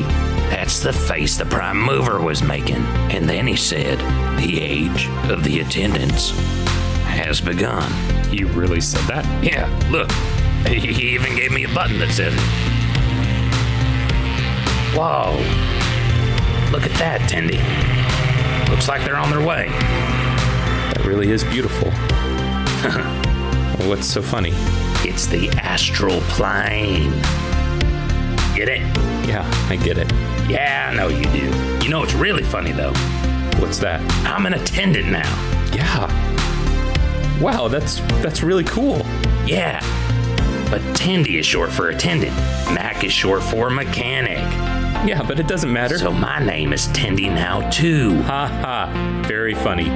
That's the face the prime mover was making. And then he said, the age of the attendants has begun. He really said that? Yeah, look. He even gave me a button that said it. Whoa. Look at that, Tendy. Looks like they're on their way. That really is beautiful. What's so funny? It's the astral plane. Get it? Yeah, I get it. Yeah, I know you do. You know what's really funny though? What's that? I'm an attendant now. Yeah. Wow, that's that's really cool. Yeah. But Tendy is short for attendant. Mac is short for mechanic. Yeah, but it doesn't matter. So my name is Tendy now too. Ha ha. Very funny.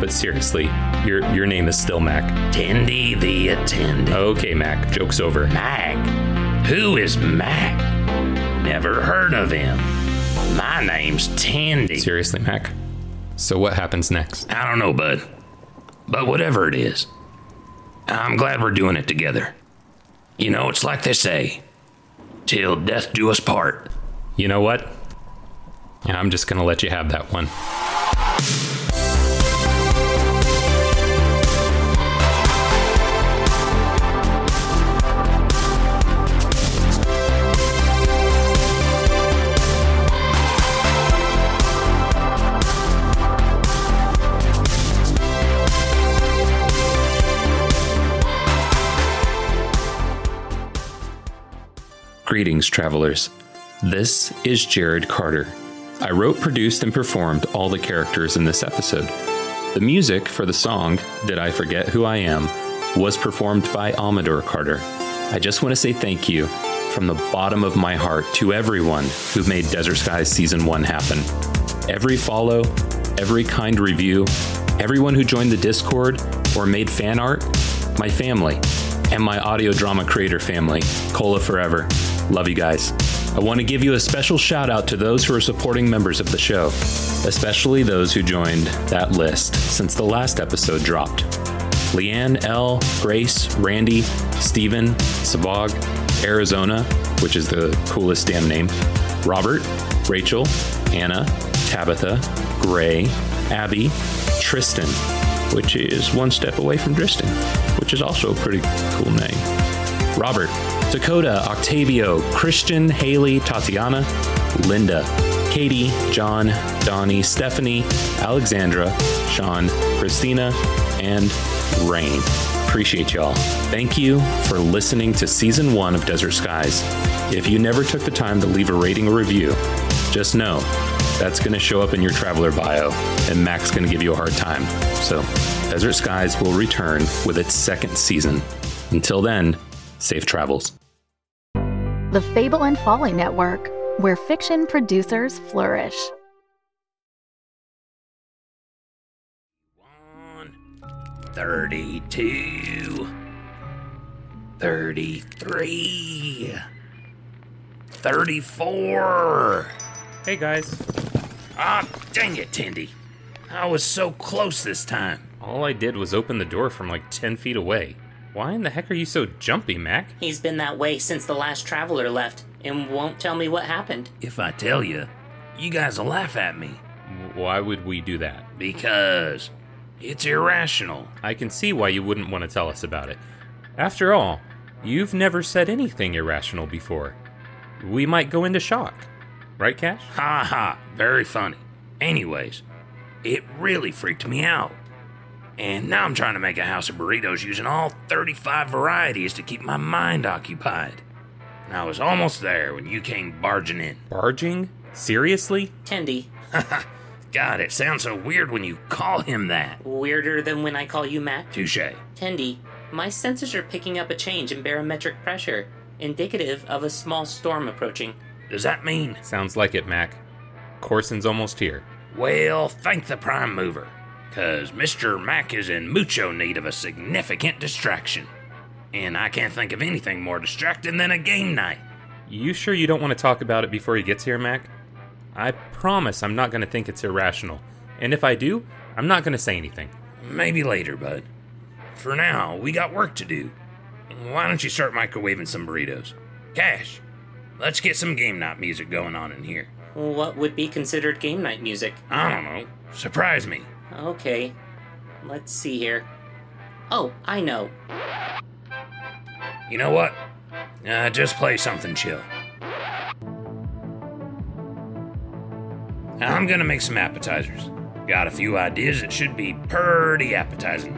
But seriously, your your name is still Mac. Tendy the attendant. Okay, Mac. Joke's over. Mac? Who is Mac? Never heard of him. My name's Tandy. Seriously, Mac. So what happens next? I don't know, bud. But whatever it is, I'm glad we're doing it together. You know, it's like they say, till death do us part. You know what? I'm just going to let you have that one. Greetings, travelers. This is Jared Carter. I wrote, produced, and performed all the characters in this episode. The music for the song, Did I Forget Who I Am, was performed by Amador Carter. I just want to say thank you from the bottom of my heart to everyone who made Desert Skies Season 1 happen. Every follow, every kind review, everyone who joined the Discord or made fan art, my family, and my audio drama creator family, Cola Forever. Love you guys. I want to give you a special shout out to those who are supporting members of the show, especially those who joined that list since the last episode dropped. Leanne L., Grace, Randy, Steven, Savog, Arizona, which is the coolest damn name, Robert, Rachel, Anna, Tabitha, Gray, Abby, Tristan, which is one step away from Tristan, which is also a pretty cool name. Robert, Dakota, Octavio, Christian, Haley, Tatiana, Linda, Katie, John, Donnie, Stephanie, Alexandra, Sean, Christina, and Rain. Appreciate y'all. Thank you for listening to season one of Desert Skies. If you never took the time to leave a rating or review, just know that's going to show up in your traveler bio, and Mac's going to give you a hard time. So, Desert Skies will return with its second season. Until then, safe travels. the Fable and Folly Network, where fiction producers flourish. Thirty-two. Thirty-three. Thirty-four. Hey guys. Ah, dang it, Tindy. I was so close this time. All I did was open the door from like 10 feet away. Why in the heck are you so jumpy, Mac? He's been that way since the last traveler left and won't tell me what happened. If I tell you, you guys will laugh at me. Why would we do that? Because it's irrational. I can see why you wouldn't want to tell us about it. After all, you've never said anything irrational before. We might go into shock. Right, Cash? Ha ha, very funny. Anyways, it really freaked me out. And now I'm trying to make a house of burritos using all 35 varieties to keep my mind occupied. And I was almost there when you came barging in. Barging? Seriously? Tendy. God, it sounds so weird when you call him that. Weirder than when I call you Mac? Touche. Tendy, my senses are picking up a change in barometric pressure, indicative of a small storm approaching. Does that mean? Sounds like it, Mac. Corson's almost here. Well, thank the prime mover, cause Mr. Mac is in mucho need of a significant distraction. And I can't think of anything more distracting than a game night. You sure you don't want to talk about it before he gets here, Mac? I promise I'm not going to think it's irrational. And if I do, I'm not going to say anything. Maybe later, bud. For now, we got work to do. Why don't you start microwaving some burritos? Cash, let's get some game night music going on in here. What would be considered game night music? I don't know. Surprise me. Okay. Let's see here. Oh, I know. You know what? Uh, just play something chill. I'm gonna make some appetizers. Got a few ideas that should be pretty appetizing.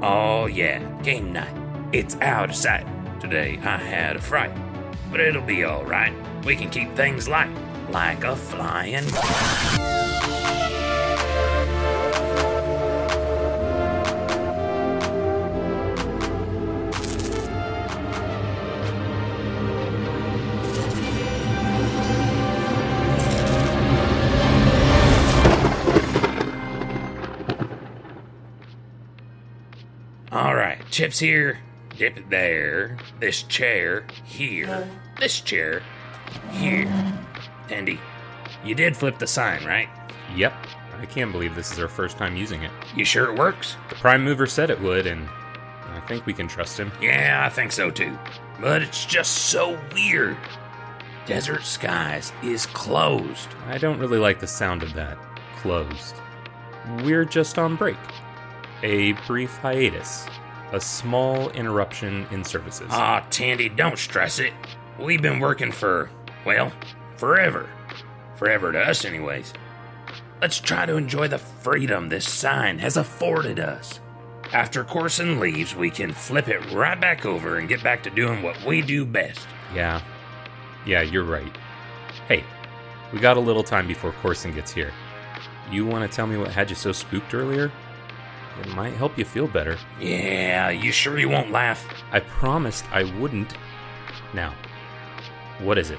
Oh, yeah, game night. It's out of sight. Today I had a fright, but it'll be alright. We can keep things light, like a flying. Chips here, dip it there. This chair here. This chair here. Andy, you did flip the sign, right? Yep. I can't believe this is our first time using it. You sure it works? The Prime Mover said it would, and I think we can trust him. Yeah, I think so too. But it's just so weird. Desert Skies is closed. I don't really like the sound of that. Closed. We're just on break. A brief hiatus. A small interruption in services. Ah, Tandy, don't stress it. We've been working for, well, forever. Forever to us, anyways. Let's try to enjoy the freedom this sign has afforded us. After Corson leaves, we can flip it right back over and get back to doing what we do best. Yeah. Yeah, you're right. Hey, we got a little time before Corson gets here. You want to tell me what had you so spooked earlier? It might help you feel better. Yeah, you sure you won't laugh? I promised I wouldn't. Now, what is it?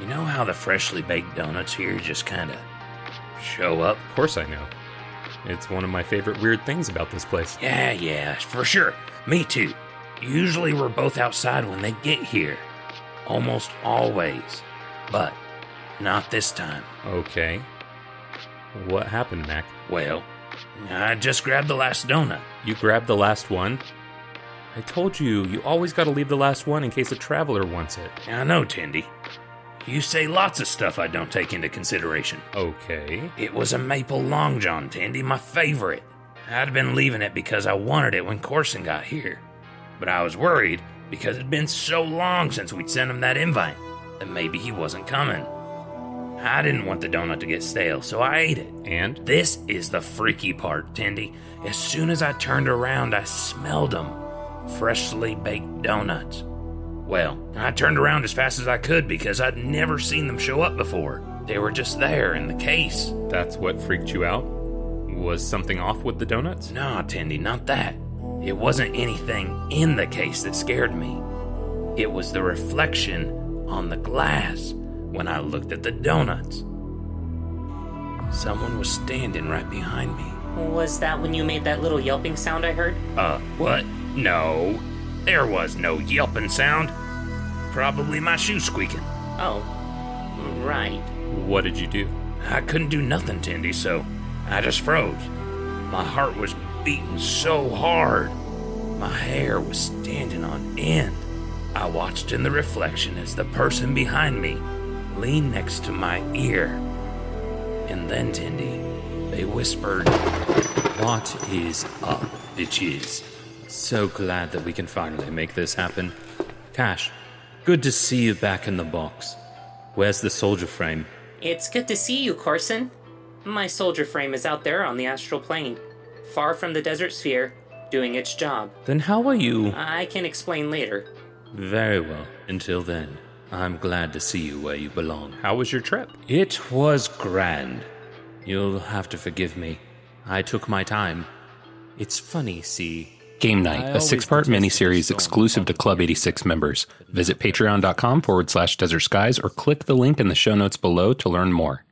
You know how the freshly baked donuts here just kind of show up? Of course I know. It's one of my favorite weird things about this place. Yeah, yeah, for sure. Me too. Usually we're both outside when they get here. Almost always. But not this time. Okay. What happened, Mac? Well, I just grabbed the last donut. You grabbed the last one? I told you, you always gotta leave the last one in case a traveler wants it. I know, Tindy. You say lots of stuff I don't take into consideration. Okay. It was a maple long john, Tindy, my favorite. I'd been leaving it because I wanted it when Corson got here. But I was worried because it'd been so long since we'd sent him that invite that maybe he wasn't coming. I didn't want the donut to get stale, so I ate it. And? This is the freaky part, Tindy. As soon as I turned around, I smelled them. Freshly baked donuts. Well, I turned around as fast as I could because I'd never seen them show up before. They were just there in the case. That's what freaked you out? Was something off with the donuts? No, Tindy, not that. It wasn't anything in the case that scared me. It was the reflection on the glass when I looked at the donuts. Someone was standing right behind me. Was that when you made that little yelping sound I heard? Uh, what? No. There was no yelping sound. Probably my shoe squeaking. Oh, right. What did you do? I couldn't do nothing, Tandy, so I just froze. My heart was beating so hard. My hair was standing on end. I watched in the reflection as the person behind me leaned next to my ear. And then, Tandy, they whispered, What is up, bitches? So glad that we can finally make this happen. Cash, good to see you back in the box. Where's the soldier frame? It's good to see you, Corson. My soldier frame is out there on the astral plane, far from the desert sphere, doing its job. Then how are you? I can explain later. Very well. Until then, I'm glad to see you where you belong. How was your trip? It was grand. You'll have to forgive me. I took my time. It's funny, see. Game Night, a six part miniseries exclusive to Club 86 members. Visit patreon.com forward slash desert skies or click the link in the show notes below to learn more.